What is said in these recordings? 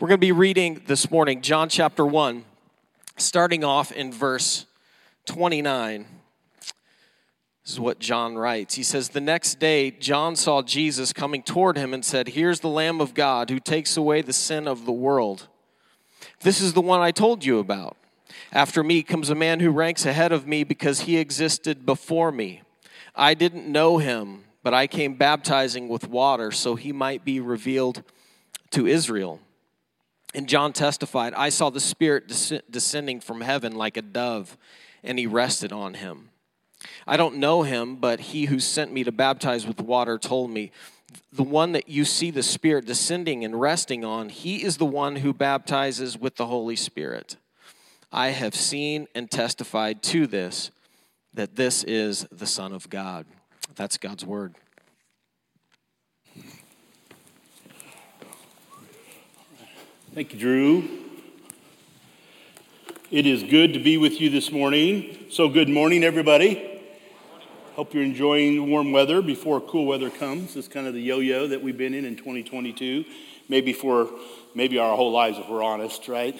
We're going to be reading this morning John chapter 1, starting off in verse 29. This is what John writes. He says, The next day, John saw Jesus coming toward him and said, Here's the Lamb of God who takes away the sin of the world. This is the one I told you about. After me comes a man who ranks ahead of me because he existed before me. I didn't know him, but I came baptizing with water so he might be revealed to Israel. And John testified, I saw the Spirit descending from heaven like a dove, and he rested on him. I don't know him, but he who sent me to baptize with water told me, The one that you see the Spirit descending and resting on, he is the one who baptizes with the Holy Spirit. I have seen and testified to this, that this is the Son of God. That's God's word. Thank you, Drew. It is good to be with you this morning. So, good morning, everybody. Hope you're enjoying warm weather before cool weather comes. It's kind of the yo-yo that we've been in in 2022, maybe for maybe our whole lives if we're honest, right?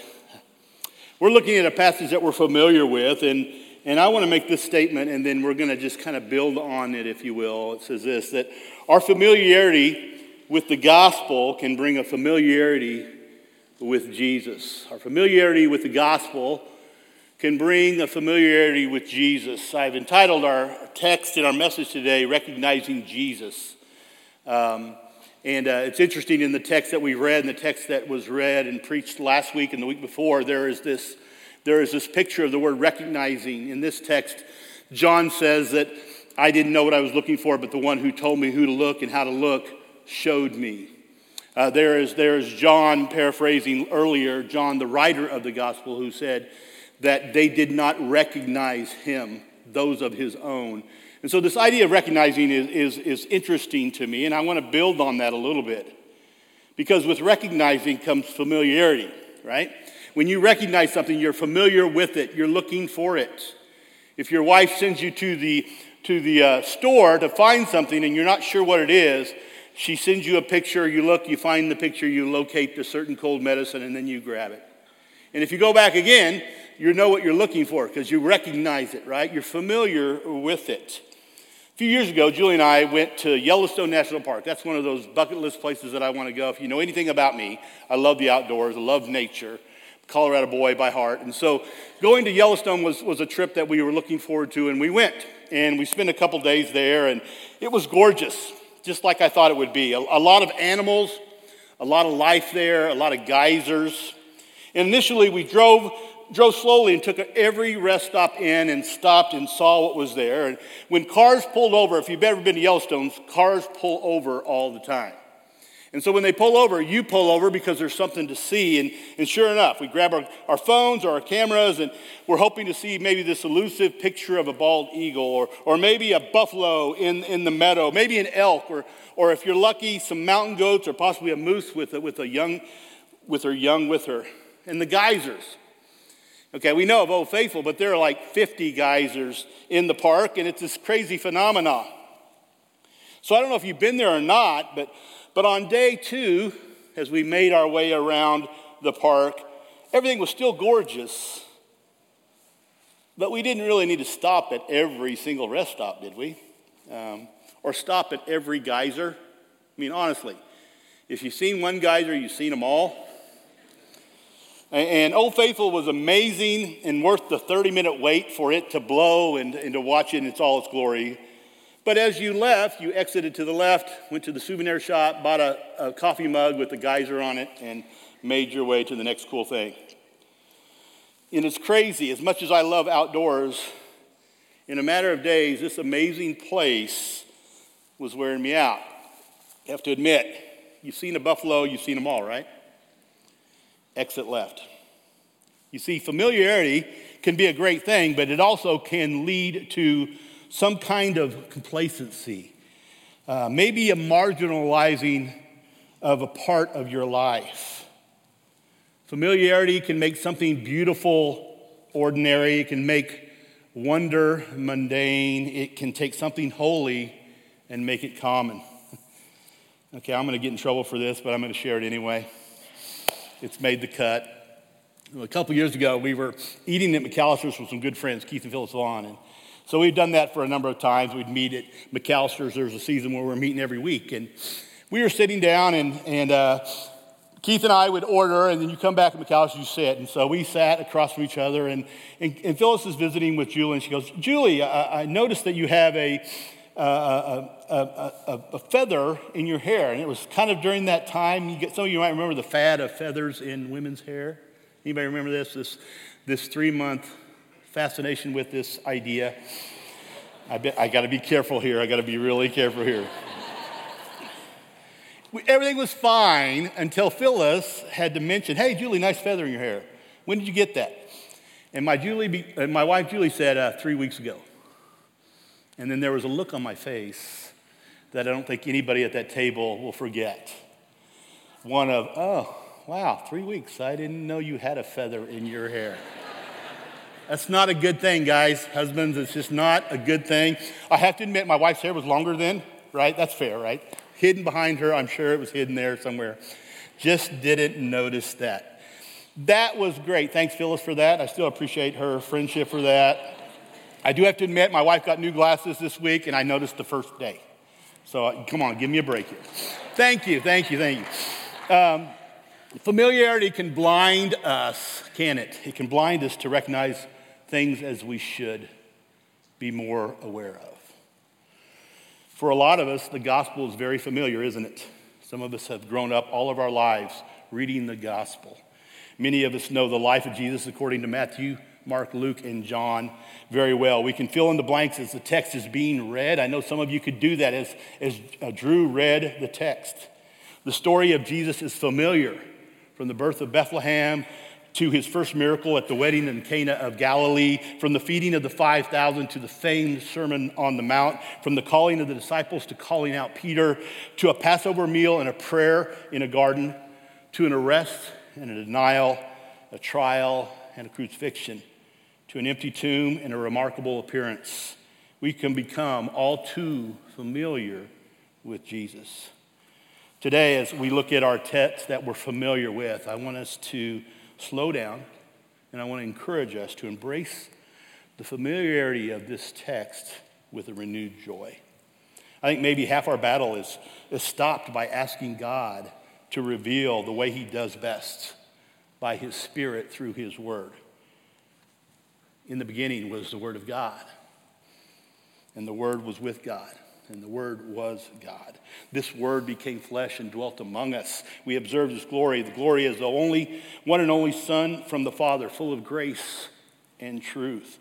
We're looking at a passage that we're familiar with, and and I want to make this statement, and then we're going to just kind of build on it, if you will. It says this that our familiarity with the gospel can bring a familiarity with Jesus. Our familiarity with the gospel can bring a familiarity with Jesus. I've entitled our text and our message today, Recognizing Jesus. Um, and uh, it's interesting in the text that we read and the text that was read and preached last week and the week before, there is this, there is this picture of the word recognizing. In this text, John says that I didn't know what I was looking for, but the one who told me who to look and how to look showed me. Uh, there, is, there is John, paraphrasing earlier, John, the writer of the gospel, who said that they did not recognize him, those of his own. And so, this idea of recognizing is, is, is interesting to me, and I want to build on that a little bit. Because with recognizing comes familiarity, right? When you recognize something, you're familiar with it, you're looking for it. If your wife sends you to the, to the uh, store to find something and you're not sure what it is, she sends you a picture, you look, you find the picture, you locate the certain cold medicine, and then you grab it. And if you go back again, you know what you're looking for because you recognize it, right? You're familiar with it. A few years ago, Julie and I went to Yellowstone National Park. That's one of those bucket list places that I want to go. If you know anything about me, I love the outdoors, I love nature. Colorado boy by heart. And so going to Yellowstone was, was a trip that we were looking forward to, and we went. And we spent a couple days there, and it was gorgeous just like I thought it would be. A, a lot of animals, a lot of life there, a lot of geysers. And initially, we drove drove slowly and took every rest stop in and stopped and saw what was there. And when cars pulled over, if you've ever been to Yellowstone, cars pull over all the time. And so when they pull over, you pull over because there's something to see. And, and sure enough, we grab our, our phones or our cameras and we're hoping to see maybe this elusive picture of a bald eagle or, or maybe a buffalo in, in the meadow, maybe an elk, or, or if you're lucky, some mountain goats or possibly a moose with a, with a young with her young with her. And the geysers. Okay, we know of Old Faithful, but there are like 50 geysers in the park, and it's this crazy phenomenon. So I don't know if you've been there or not, but but on day two, as we made our way around the park, everything was still gorgeous. But we didn't really need to stop at every single rest stop, did we? Um, or stop at every geyser. I mean, honestly, if you've seen one geyser, you've seen them all. And Old Faithful was amazing and worth the 30 minute wait for it to blow and, and to watch it in its all its glory. But as you left, you exited to the left, went to the souvenir shop, bought a, a coffee mug with the geyser on it, and made your way to the next cool thing. And it's crazy. As much as I love outdoors, in a matter of days, this amazing place was wearing me out. You have to admit, you've seen a buffalo, you've seen them all, right? Exit left. You see, familiarity can be a great thing, but it also can lead to some kind of complacency, uh, maybe a marginalizing of a part of your life. Familiarity can make something beautiful ordinary, it can make wonder mundane, it can take something holy and make it common. okay, I'm to get in trouble for this, but I'm to share it anyway. it's made the cut. A couple years ago, we were eating at McAlister's with some good friends, Keith and Phyllis Vaughn. And so we've done that for a number of times. We'd meet at McAlister's. There's a season where we're meeting every week. And we were sitting down, and, and uh, Keith and I would order, and then you come back at McAlister's, you sit. And so we sat across from each other, and, and, and Phyllis is visiting with Julie, and she goes, Julie, I, I noticed that you have a, a, a, a, feather in your hair. And it was kind of during that time, you get, some of you might remember the fad of feathers in women's hair. Anybody remember this? This, this three month fascination with this idea. I, I got to be careful here. I got to be really careful here. Everything was fine until Phyllis had to mention, "Hey, Julie, nice feather in your hair. When did you get that?" And my Julie, and my wife Julie said uh, three weeks ago. And then there was a look on my face that I don't think anybody at that table will forget. One of, "Oh, Wow, three weeks. I didn't know you had a feather in your hair. That's not a good thing, guys. Husbands, it's just not a good thing. I have to admit, my wife's hair was longer then, right? That's fair, right? Hidden behind her, I'm sure it was hidden there somewhere. Just didn't notice that. That was great. Thanks, Phyllis, for that. I still appreciate her friendship for that. I do have to admit, my wife got new glasses this week, and I noticed the first day. So uh, come on, give me a break here. Thank you, thank you, thank you. Um, Familiarity can blind us, can it? It can blind us to recognize things as we should be more aware of. For a lot of us, the gospel is very familiar, isn't it? Some of us have grown up all of our lives reading the gospel. Many of us know the life of Jesus according to Matthew, Mark, Luke, and John very well. We can fill in the blanks as the text is being read. I know some of you could do that as, as uh, Drew read the text. The story of Jesus is familiar from the birth of Bethlehem to his first miracle at the wedding in Cana of Galilee, from the feeding of the 5,000 to the famed Sermon on the Mount, from the calling of the disciples to calling out Peter, to a Passover meal and a prayer in a garden, to an arrest and a denial, a trial and a crucifixion, to an empty tomb and a remarkable appearance. We can become all too familiar with Jesus. Today, as we look at our text that we're familiar with, I want us to slow down and I want to encourage us to embrace the familiarity of this text with a renewed joy. I think maybe half our battle is, is stopped by asking God to reveal the way He does best by His Spirit through His Word. In the beginning was the Word of God, and the Word was with God and the Word was God. This Word became flesh and dwelt among us. We observed His glory. The glory is the only, one and only Son from the Father, full of grace and truth.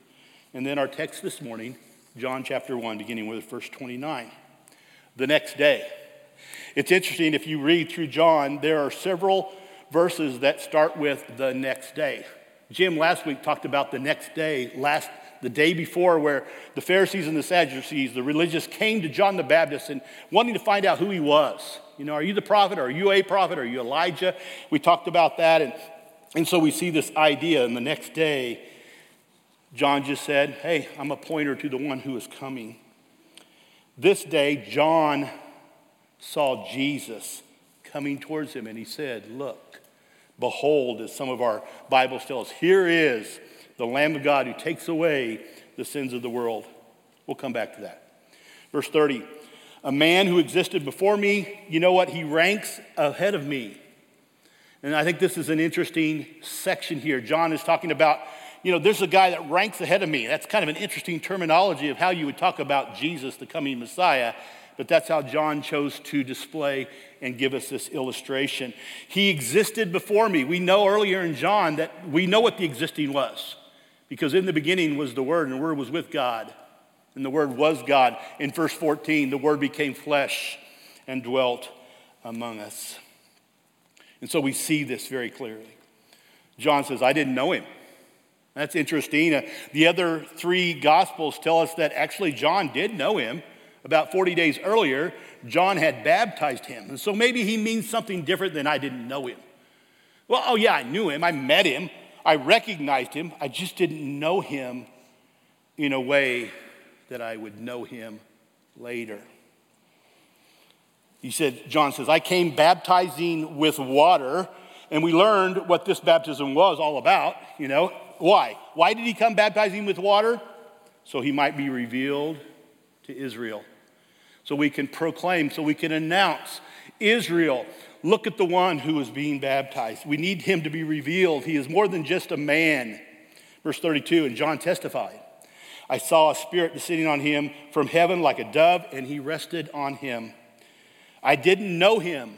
And then our text this morning, John chapter 1, beginning with verse 29. The next day. It's interesting, if you read through John, there are several verses that start with the next day. Jim last week talked about the next day, last the day before, where the Pharisees and the Sadducees, the religious, came to John the Baptist and wanting to find out who he was. You know, are you the prophet? Are you a prophet? Are you Elijah? We talked about that. And, and so we see this idea. And the next day, John just said, Hey, I'm a pointer to the one who is coming. This day, John saw Jesus coming towards him and he said, Look, behold, as some of our Bibles tell us, here is the Lamb of God who takes away the sins of the world. We'll come back to that. Verse 30 A man who existed before me, you know what? He ranks ahead of me. And I think this is an interesting section here. John is talking about, you know, there's a guy that ranks ahead of me. That's kind of an interesting terminology of how you would talk about Jesus, the coming Messiah. But that's how John chose to display and give us this illustration. He existed before me. We know earlier in John that we know what the existing was. Because in the beginning was the Word, and the Word was with God, and the Word was God. In verse 14, the Word became flesh and dwelt among us. And so we see this very clearly. John says, I didn't know him. That's interesting. Uh, the other three Gospels tell us that actually John did know him. About 40 days earlier, John had baptized him. And so maybe he means something different than I didn't know him. Well, oh, yeah, I knew him. I met him. I recognized him, I just didn't know him in a way that I would know him later. He said, John says, I came baptizing with water, and we learned what this baptism was all about, you know. Why? Why did he come baptizing with water? So he might be revealed to Israel. So we can proclaim, so we can announce Israel, look at the one who is being baptized. We need him to be revealed. He is more than just a man. Verse 32, and John testified I saw a spirit descending on him from heaven like a dove, and he rested on him. I didn't know him,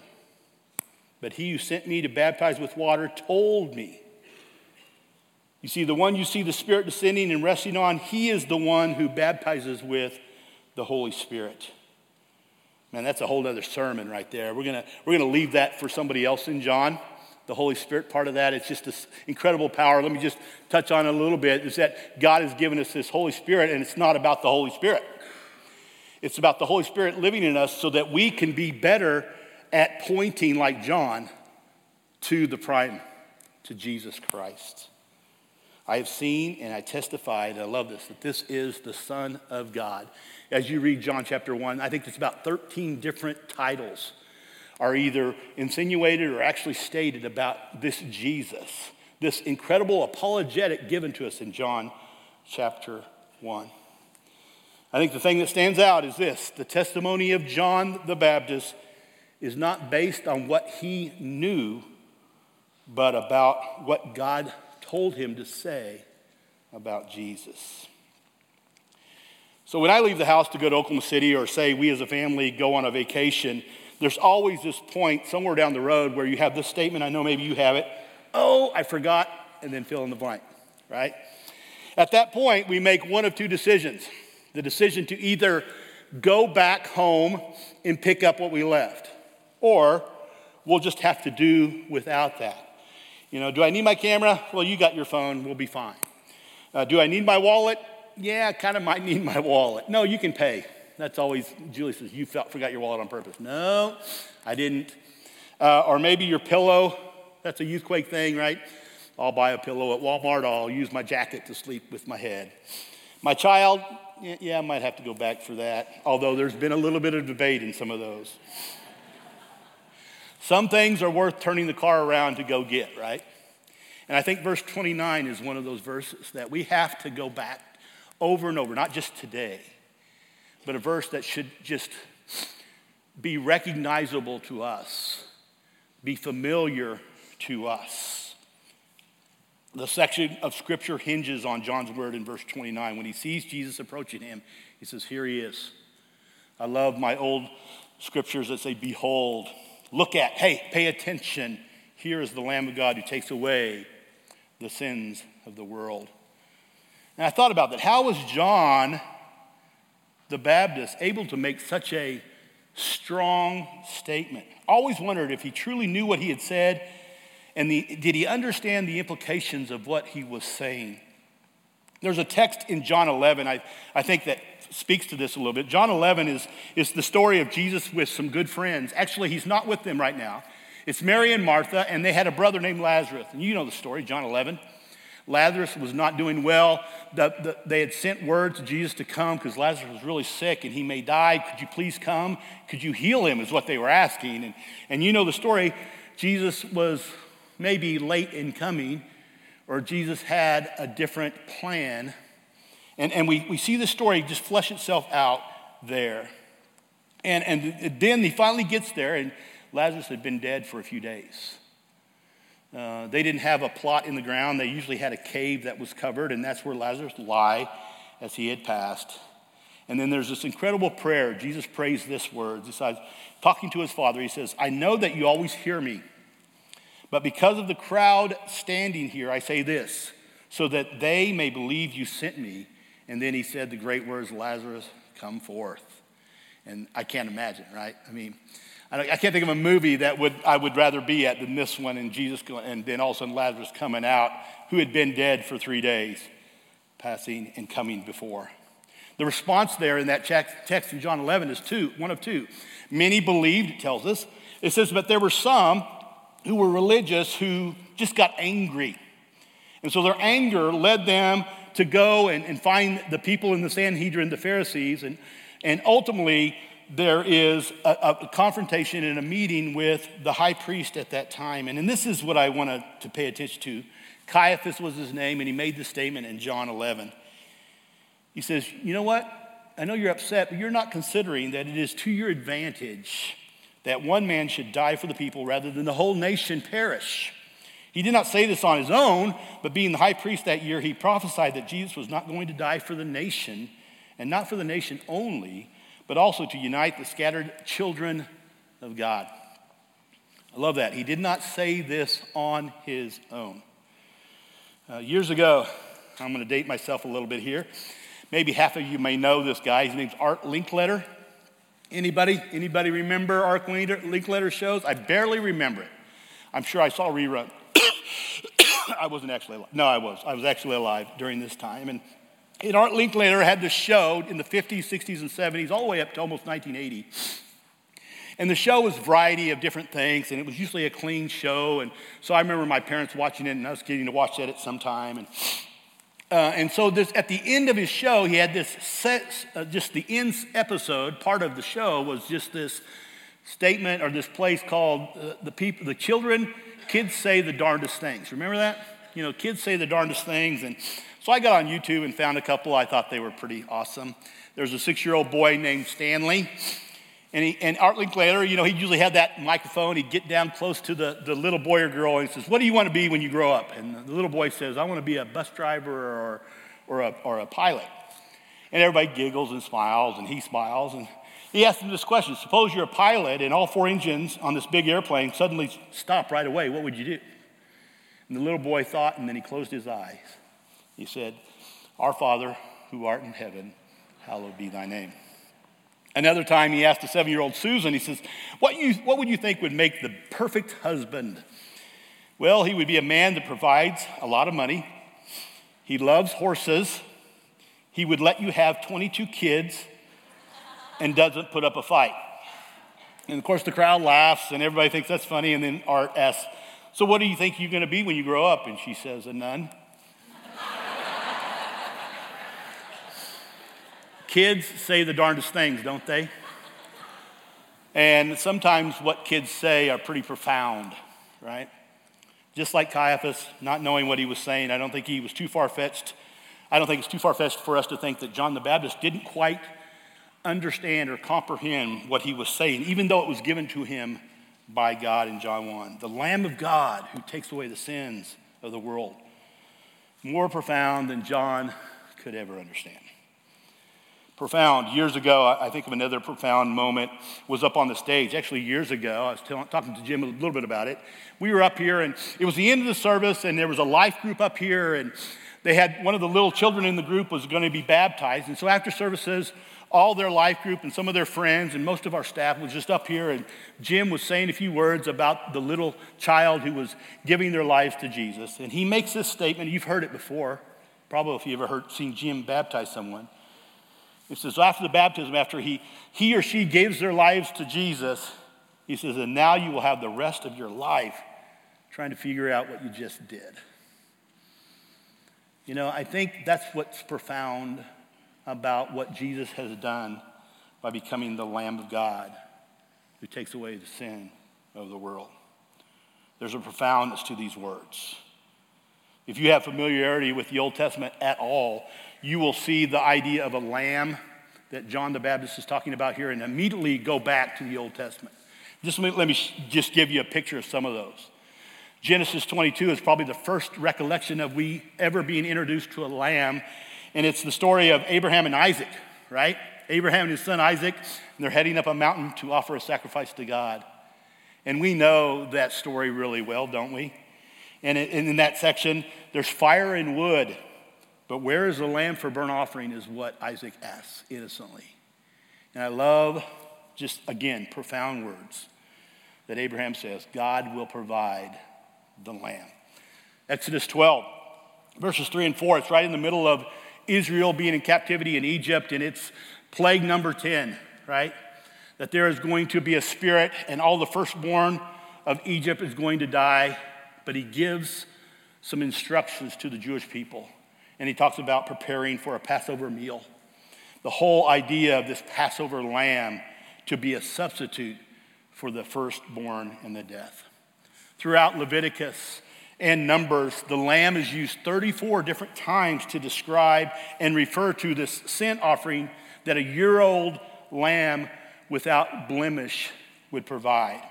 but he who sent me to baptize with water told me. You see, the one you see the Spirit descending and resting on, he is the one who baptizes with the Holy Spirit. Man, that's a whole other sermon right there. We're going we're gonna leave that for somebody else in John. The Holy Spirit part of that, it's just this incredible power. Let me just touch on it a little bit. Is that God has given us this Holy Spirit, and it's not about the Holy Spirit. It's about the Holy Spirit living in us so that we can be better at pointing, like John, to the prime, to Jesus Christ. I have seen and I testify, and I love this, that this is the Son of God. As you read John chapter 1, I think there's about 13 different titles are either insinuated or actually stated about this Jesus, this incredible apologetic given to us in John chapter 1. I think the thing that stands out is this the testimony of John the Baptist is not based on what he knew, but about what God told him to say about Jesus. So when I leave the house to go to Oklahoma City, or say we as a family go on a vacation, there's always this point somewhere down the road where you have this statement. I know maybe you have it. Oh, I forgot, and then fill in the blank, right? At that point, we make one of two decisions the decision to either go back home and pick up what we left, or we'll just have to do without that. You know, do I need my camera? Well, you got your phone, we'll be fine. Uh, do I need my wallet? Yeah, I kind of might need my wallet. No, you can pay. That's always, Julie says, you forgot your wallet on purpose. No, I didn't. Uh, or maybe your pillow. That's a youthquake thing, right? I'll buy a pillow at Walmart. I'll use my jacket to sleep with my head. My child, yeah, I might have to go back for that, although there's been a little bit of debate in some of those. Some things are worth turning the car around to go get, right? And I think verse 29 is one of those verses that we have to go back over and over, not just today, but a verse that should just be recognizable to us, be familiar to us. The section of scripture hinges on John's word in verse 29. When he sees Jesus approaching him, he says, Here he is. I love my old scriptures that say, Behold, look at, hey, pay attention. Here is the Lamb of God who takes away the sins of the world. And I thought about that. How was John the Baptist able to make such a strong statement? Always wondered if he truly knew what he had said and the, did he understand the implications of what he was saying? There's a text in John 11, I, I think, that speaks to this a little bit. John 11 is, is the story of Jesus with some good friends. Actually, he's not with them right now. It's Mary and Martha, and they had a brother named Lazarus. And you know the story, John 11. Lazarus was not doing well. The, the, they had sent word to Jesus to come because Lazarus was really sick and he may die. Could you please come? Could you heal him? Is what they were asking. And, and you know the story. Jesus was maybe late in coming, or Jesus had a different plan. And, and we, we see the story just flesh itself out there. And, and then he finally gets there, and Lazarus had been dead for a few days. Uh, they didn't have a plot in the ground. They usually had a cave that was covered, and that's where Lazarus lay as he had passed. And then there's this incredible prayer. Jesus prays this word. Besides talking to his father, he says, I know that you always hear me. But because of the crowd standing here, I say this, so that they may believe you sent me. And then he said the great words, Lazarus, come forth. And I can't imagine, right? I mean, I can't think of a movie that would, I would rather be at than this one, and Jesus, and then all of a sudden Lazarus coming out, who had been dead for three days, passing and coming before. The response there in that text in John 11 is two, one of two. Many believed, it tells us. It says, but there were some who were religious who just got angry. And so their anger led them to go and, and find the people in the Sanhedrin, the Pharisees, and, and ultimately there is a, a, confrontation and a meeting with the high priest at that time. And, and this is what I want to pay attention to. Caiaphas was his name, and he made the statement in John 11. He says, You know what? I know you're upset, but you're not considering that it is to your advantage that one man should die for the people rather than the whole nation perish. He did not say this on his own, but being the high priest that year, he prophesied that Jesus was not going to die for the nation, and not for the nation only, but also to unite the scattered children of God. I love that. He did not say this on his own. Uh, years ago, I'm going to date myself a little bit here. Maybe half of you may know this guy. His name's Art Linkletter. Anybody? Anybody remember Art Linkletter shows? I barely remember it. I'm sure I saw a rerun. I wasn't actually alive. No, I was. I was actually alive during this time. And, and Art Linkletter had this show in the 50s, 60s, and 70s, all the way up to almost 1980. And the show was a variety of different things, and it was usually a clean show. And so I remember my parents watching it, and I was getting to watch that at some time. And uh, and so this, at the end of his show, he had this set, uh, just the end episode, part of the show was just this statement or this place called uh, the people, the children, kids say the darndest things. Remember that? You know, kids say the darndest things. And so I got on YouTube and found a couple I thought they were pretty awesome. There's a six year old boy named Stanley and, he, and Art Linkletter, you know, he usually had that microphone. He'd get down close to the, the little boy or girl and he says, What do you want to be when you grow up? And the little boy says, I want to be a bus driver or, or, a, or a pilot. And everybody giggles and smiles, and he smiles. And he asked him this question Suppose you're a pilot and all four engines on this big airplane suddenly stop right away. What would you do? And the little boy thought, and then he closed his eyes. He said, Our Father who art in heaven, hallowed be thy name. Another time he asked a seven year old Susan, he says, what, you, what would you think would make the perfect husband? Well, he would be a man that provides a lot of money. He loves horses. He would let you have 22 kids and doesn't put up a fight. And of course, the crowd laughs and everybody thinks that's funny. And then Art asks, So, what do you think you're going to be when you grow up? And she says, A nun. Kids say the darndest things, don't they? And sometimes what kids say are pretty profound, right? Just like Caiaphas, not knowing what he was saying, I don't think he was too far fetched. I don't think it's too far fetched for us to think that John the Baptist didn't quite understand or comprehend what he was saying, even though it was given to him by God in John 1. The Lamb of God who takes away the sins of the world. More profound than John could ever understand profound. Years ago, I think of another profound moment was up on the stage. Actually, years ago, I was talking to Jim a little bit about it. We were up here, and it was the end of the service, and there was a life group up here, and they had one of the little children in the group was going to be baptized. And so after services, all their life group and some of their friends and most of our staff was just up here, and Jim was saying a few words about the little child who was giving their lives to Jesus. And he makes this statement. You've heard it before, probably if you ever heard seen Jim baptize someone. He says, after the baptism, after he, he or she gives their lives to Jesus, he says, and now you will have the rest of your life trying to figure out what you just did. You know, I think that's what's profound about what Jesus has done by becoming the Lamb of God who takes away the sin of the world. There's a profoundness to these words. If you have familiarity with the Old Testament at all, you will see the idea of a lamb that John the Baptist is talking about here and immediately go back to the Old Testament. Just let me, let me just give you a picture of some of those. Genesis 22 is probably the first recollection of we ever being introduced to a lamb, and it's the story of Abraham and Isaac, right? Abraham and his son Isaac, and they're heading up a mountain to offer a sacrifice to God. And we know that story really well, don't we? And in that section, there's fire and wood but where is the lamb for burnt offering is what Isaac asks innocently. And I love just, again, profound words that Abraham says God will provide the lamb. Exodus 12, verses 3 and 4, it's right in the middle of Israel being in captivity in Egypt, and it's plague number 10, right? That there is going to be a spirit, and all the firstborn of Egypt is going to die. But he gives some instructions to the Jewish people and he talks about preparing for a Passover meal. The whole idea of this Passover lamb to be a substitute for the firstborn and the death. Throughout Leviticus and Numbers, the lamb is used 34 different times to describe and refer to this sin offering that a year old lamb without blemish would provide.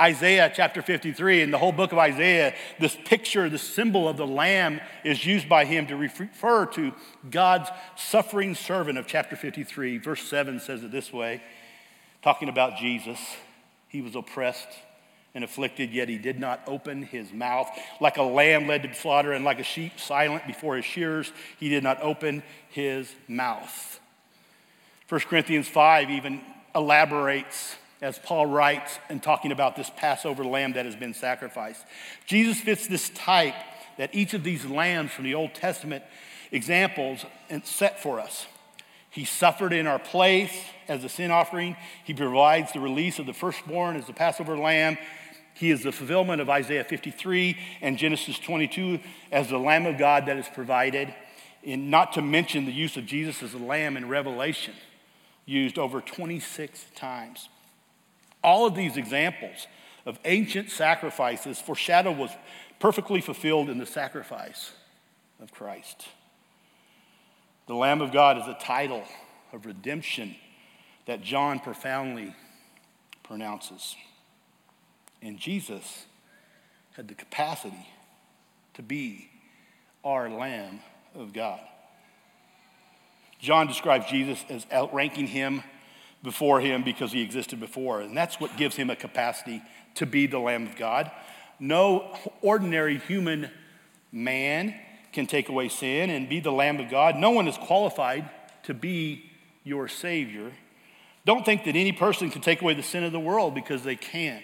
Isaiah chapter 53, in the whole book of Isaiah, this picture, the symbol of the lamb is used by him to refer to God's suffering servant of chapter 53. Verse 7 says it this way, talking about Jesus. He was oppressed and afflicted, yet he did not open his mouth. Like a lamb led to slaughter and like a sheep silent before his shearers, he did not open his mouth. 1 Corinthians 5 even elaborates as Paul writes and talking about this Passover lamb that has been sacrificed. Jesus fits this type that each of these lambs from the Old Testament examples set for us. He suffered in our place as a sin offering. He provides the release of the firstborn as the Passover lamb. He is the fulfillment of Isaiah 53 and Genesis 22 as the Lamb of God that is provided. And not to mention the use of Jesus as a lamb in Revelation, used over 26 times. All of these examples of ancient sacrifices foreshadow was perfectly fulfilled in the sacrifice of Christ. The Lamb of God is a title of redemption that John profoundly pronounces. And Jesus had the capacity to be our Lamb of God. John describes Jesus as outranking him before him because he existed before. And that's what gives him a capacity to be the Lamb of God. No ordinary human man can take away sin and be the Lamb of God. No one is qualified to be your Savior. Don't think that any person can take away the sin of the world because they can't.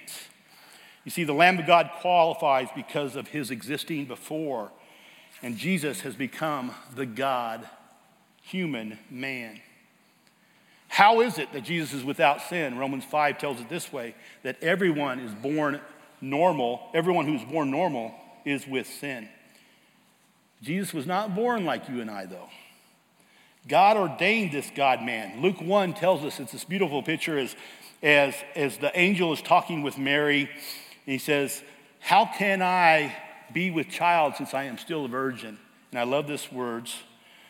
You see, the Lamb of God qualifies because of his existing before, and Jesus has become the God, human man. How is it that Jesus is without sin? Romans 5 tells it this way that everyone is born normal, everyone who's born normal is with sin. Jesus was not born like you and I, though. God ordained this God man. Luke 1 tells us it's this beautiful picture as, as, as the angel is talking with Mary. he says, How can I be with child since I am still a virgin? And I love this words.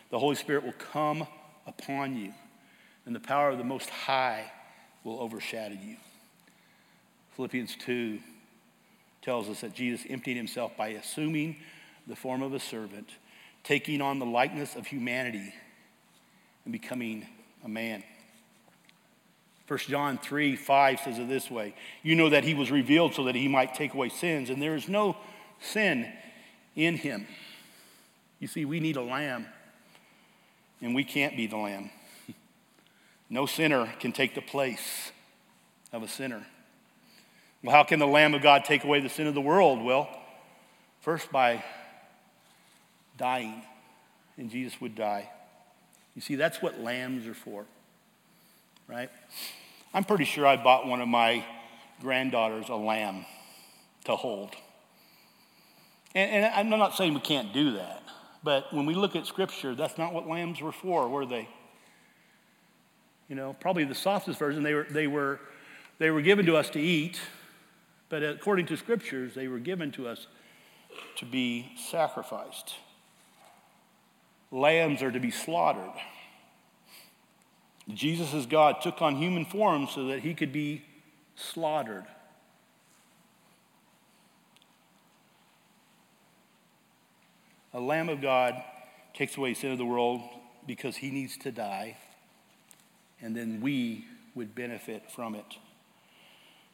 The Holy Spirit will come upon you and the power of the Most High will overshadow you. Philippians 2 tells us that Jesus emptied himself by assuming the form of a servant, taking on the likeness of humanity, and becoming a man. 1 John 3 5 says it this way You know that he was revealed so that he might take away sins, and there is no sin in him. You see, we need a lamb, and we can't be the lamb. No sinner can take the place of a sinner. Well, how can the Lamb of God take away the sin of the world? Well, first by dying, and Jesus would die. You see, that's what lambs are for, right? I'm pretty sure I bought one of my granddaughters a lamb to hold. And, and I'm not saying we can't do that, but when we look at Scripture, that's not what lambs were for, were they? You know, probably the softest version, they were, they were, they were given to us to eat, but according to scriptures, they were given to us to be sacrificed. Lambs are to be slaughtered. Jesus, as God, took on human form so that he could be slaughtered. A Lamb of God takes away sin of the world because he needs to die and then we would benefit from it.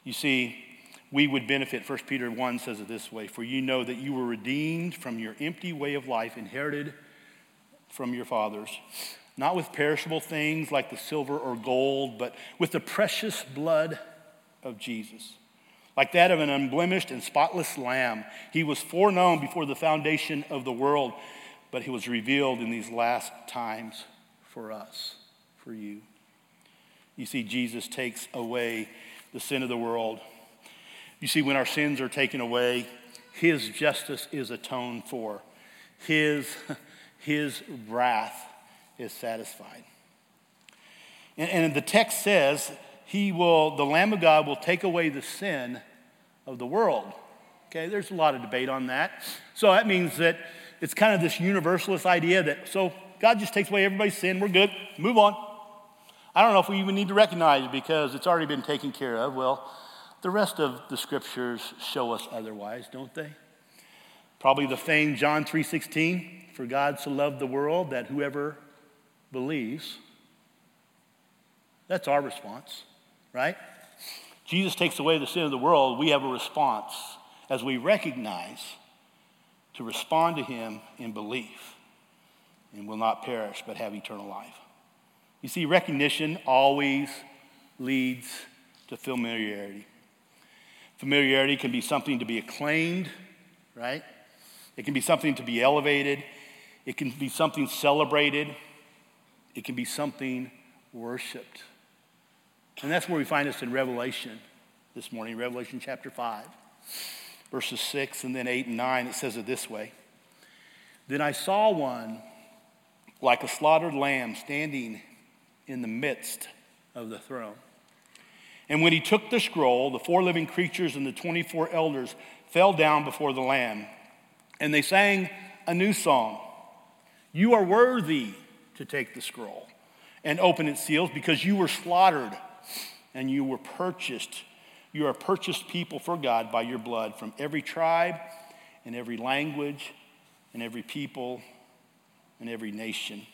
You see, we would benefit. 1 Peter 1 says it this way For you know that you were redeemed from your empty way of life inherited from your fathers, not with perishable things like the silver or gold, but with the precious blood of Jesus. Like that of an unblemished and spotless lamb. He was foreknown before the foundation of the world, but he was revealed in these last times for us, for you. You see, Jesus takes away the sin of the world. You see, when our sins are taken away, his justice is atoned for, his, his wrath is satisfied. And, and the text says he will, the Lamb of God will take away the sin of the world. Okay, there's a lot of debate on that. So that means that it's kind of this universalist idea that, so God just takes away everybody's sin, we're good, move on. I don't know if we even need to recognize it because it's already been taken care of. Well, the rest of the scriptures show us otherwise, don't they? Probably the famed John 3:16, for God so loved the world that whoever believes that's our response, right? Jesus takes away the sin of the world, we have a response as we recognize to respond to him in belief and will not perish but have eternal life. You see, recognition always leads to familiarity. Familiarity can be something to be acclaimed, right? It can be something to be elevated. It can be something celebrated. It can be something worshiped. And that's where we find us in Revelation this morning, Revelation chapter 5, verses 6 and then 8 and 9. It says it this way Then I saw one like a slaughtered lamb standing in the midst of the throne. And when he took the scroll, the four living creatures and the 24 elders fell down before the Lamb. And they sang a new song You are worthy to take the scroll and open its seals because you were slaughtered and you were purchased. You are purchased people for God by your blood from every tribe and every language and every people and every nation.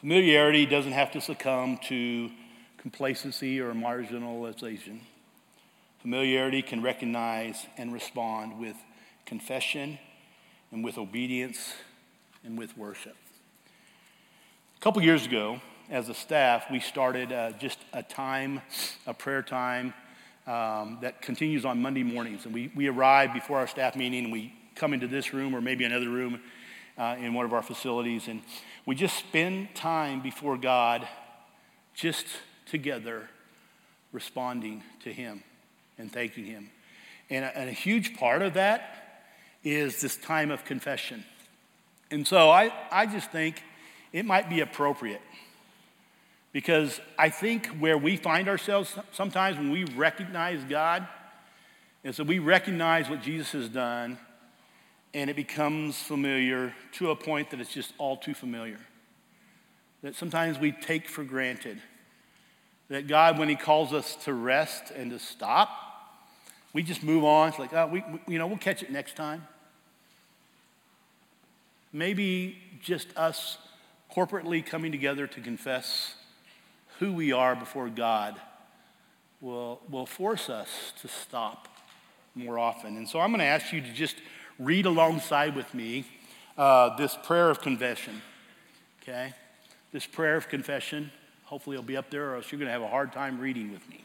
Familiarity doesn't have to succumb to complacency or marginalization. Familiarity can recognize and respond with confession and with obedience and with worship. A couple years ago, as a staff, we started uh, just a time, a prayer time um, that continues on Monday mornings. And we, we arrive before our staff meeting and we come into this room or maybe another room uh, in one of our facilities. And we just spend time before God, just together, responding to Him and thanking Him. And a, and a huge part of that is this time of confession. And so I, I just think it might be appropriate because I think where we find ourselves sometimes when we recognize God is that we recognize what Jesus has done and it becomes familiar to a point that it's just all too familiar. That sometimes we take for granted that God, when He calls us to rest and to stop, we just move on. It's like, oh, we, we, you know, we'll catch it next time. Maybe just us corporately coming together to confess who we are before God will, will force us to stop more often. And so I'm going to ask you to just read alongside with me uh, this prayer of confession. Okay? This prayer of confession. Hopefully, it'll be up there, or else you're going to have a hard time reading with me.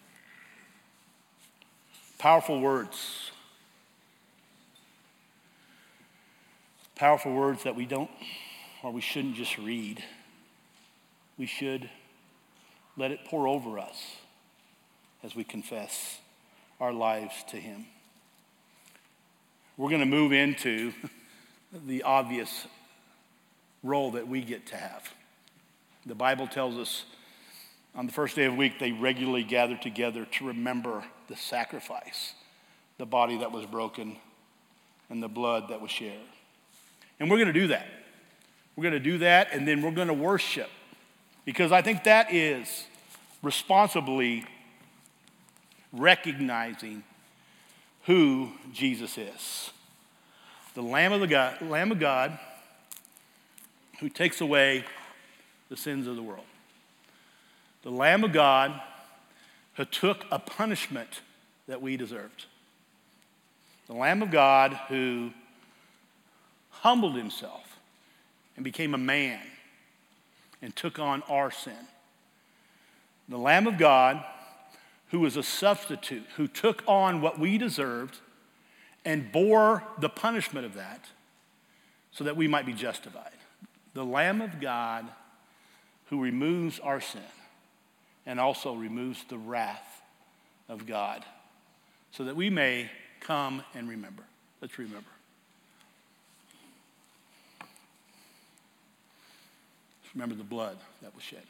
Powerful words. Powerful words that we don't or we shouldn't just read we should let it pour over us as we confess our lives to Him. We're going to move into the obvious role that we get to have. The Bible tells us on the first day of the week, they regularly gather together to remember the sacrifice, the body that was broken, and the blood that was shared. And we're going to do that. We're going to do that, and then we're going to worship Because I think that is responsibly recognizing who Jesus is. The Lamb of, the God, Lamb of God who takes away the sins of the world. The Lamb of God who took a punishment that we deserved. The Lamb of God who humbled himself and became a man and took on our sin. The Lamb of God who was a substitute, who took on what we deserved and bore the punishment of that so that we might be justified. The Lamb of God who removes our sin and also removes the wrath of God so that we may come and remember. Let's remember. Remember the blood that was shed.